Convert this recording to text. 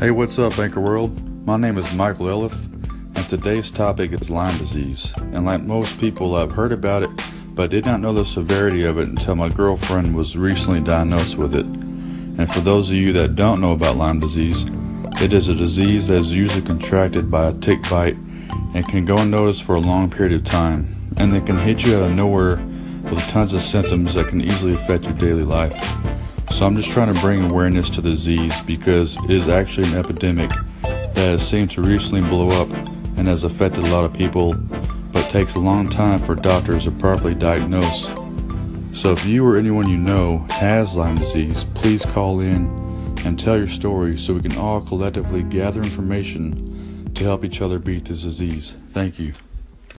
Hey, what's up, Anchor World? My name is Michael Elliff, and today's topic is Lyme disease. And like most people, I've heard about it, but did not know the severity of it until my girlfriend was recently diagnosed with it. And for those of you that don't know about Lyme disease, it is a disease that is usually contracted by a tick bite and can go unnoticed for a long period of time, and they can hit you out of nowhere with tons of symptoms that can easily affect your daily life. So I'm just trying to bring awareness to the disease because it is actually an epidemic that has seemed to recently blow up and has affected a lot of people, but takes a long time for doctors to properly diagnose. So if you or anyone you know has Lyme disease, please call in and tell your story so we can all collectively gather information to help each other beat this disease. Thank you.